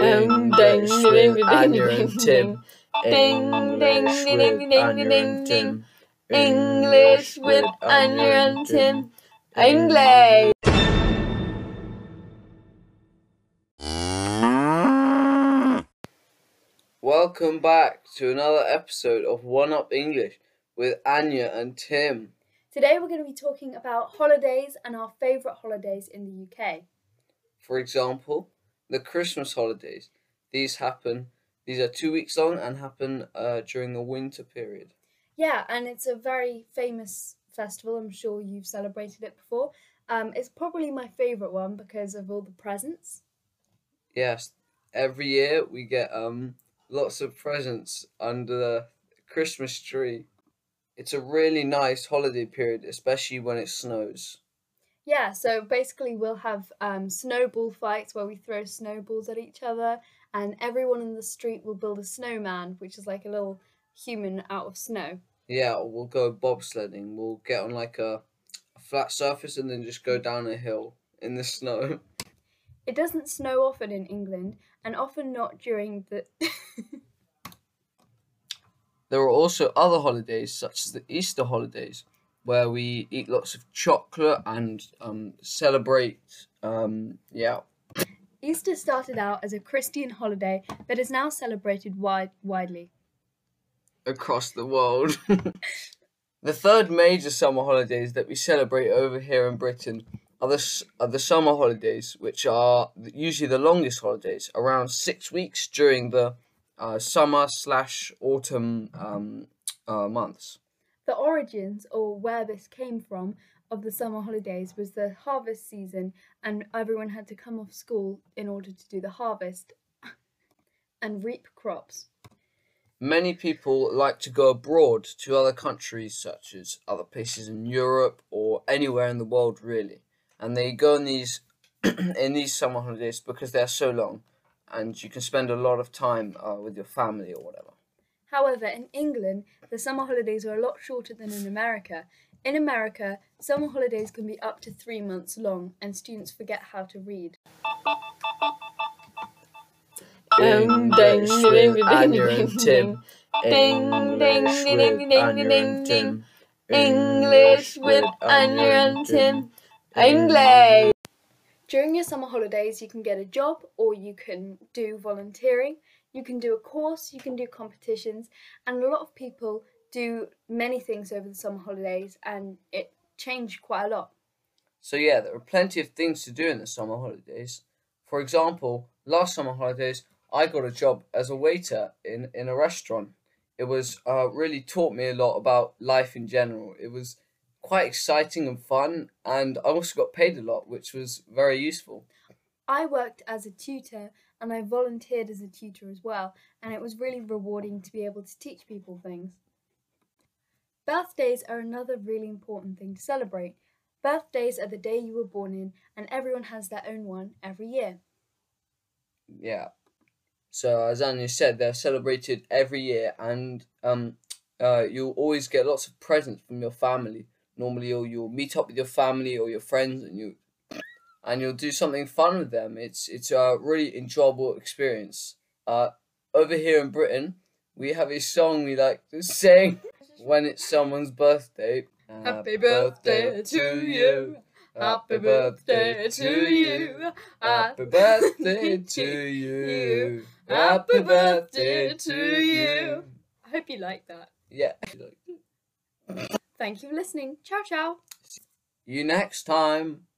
English with Anya and Tim. Ding, ding, ding, ding, ding, ding, ding. English with Anya and Tim. English. Welcome back to another episode of One Up English with Anya and Tim. Today we're going to be talking about holidays and our favourite holidays in the UK. For example, the Christmas holidays. These happen. These are two weeks long and happen uh, during the winter period. Yeah, and it's a very famous festival. I'm sure you've celebrated it before. Um, it's probably my favourite one because of all the presents. Yes, every year we get um lots of presents under the Christmas tree. It's a really nice holiday period, especially when it snows. Yeah, so basically we'll have um, snowball fights where we throw snowballs at each other, and everyone in the street will build a snowman, which is like a little human out of snow. Yeah, we'll go bobsledding. We'll get on like a, a flat surface and then just go down a hill in the snow. It doesn't snow often in England, and often not during the. There are also other holidays, such as the Easter holidays, where we eat lots of chocolate and um, celebrate. Um, yeah, Easter started out as a Christian holiday but is now celebrated wide- widely. across the world. the third major summer holidays that we celebrate over here in Britain are the, are the summer holidays, which are usually the longest holidays, around six weeks during the uh, summer slash autumn um, uh, months. The origins, or where this came from, of the summer holidays was the harvest season, and everyone had to come off school in order to do the harvest and reap crops. Many people like to go abroad to other countries, such as other places in Europe or anywhere in the world, really. And they go in these in these summer holidays because they're so long, and you can spend a lot of time uh, with your family or whatever. However, in England, the summer holidays are a lot shorter than in America. In America, summer holidays can be up to three months long, and students forget how to read. English with Anya and Tim. Ding, ding, ding, ding, ding, ding, ding. English with Anya and Tim. English. During your summer holidays, you can get a job or you can do volunteering. You can do a course, you can do competitions, and a lot of people do many things over the summer holidays, and it changed quite a lot. So yeah, there are plenty of things to do in the summer holidays. For example, last summer holidays, I got a job as a waiter in, in a restaurant. It was uh, really taught me a lot about life in general. It was quite exciting and fun, and I also got paid a lot, which was very useful. I worked as a tutor and I volunteered as a tutor as well, and it was really rewarding to be able to teach people things. Birthdays are another really important thing to celebrate. Birthdays are the day you were born in, and everyone has their own one every year. Yeah. So as Anya said, they're celebrated every year, and um, uh, you'll always get lots of presents from your family. Normally, you'll you'll meet up with your family or your friends, and you and you'll do something fun with them. It's it's a really enjoyable experience. Uh, over here in Britain, we have a song we like to sing when it's someone's birthday. Happy birthday to you. Happy birthday to you. Happy birthday to you. Happy birthday to you. I hope you like that. Yeah. Thank you for listening. Ciao, ciao. You next time.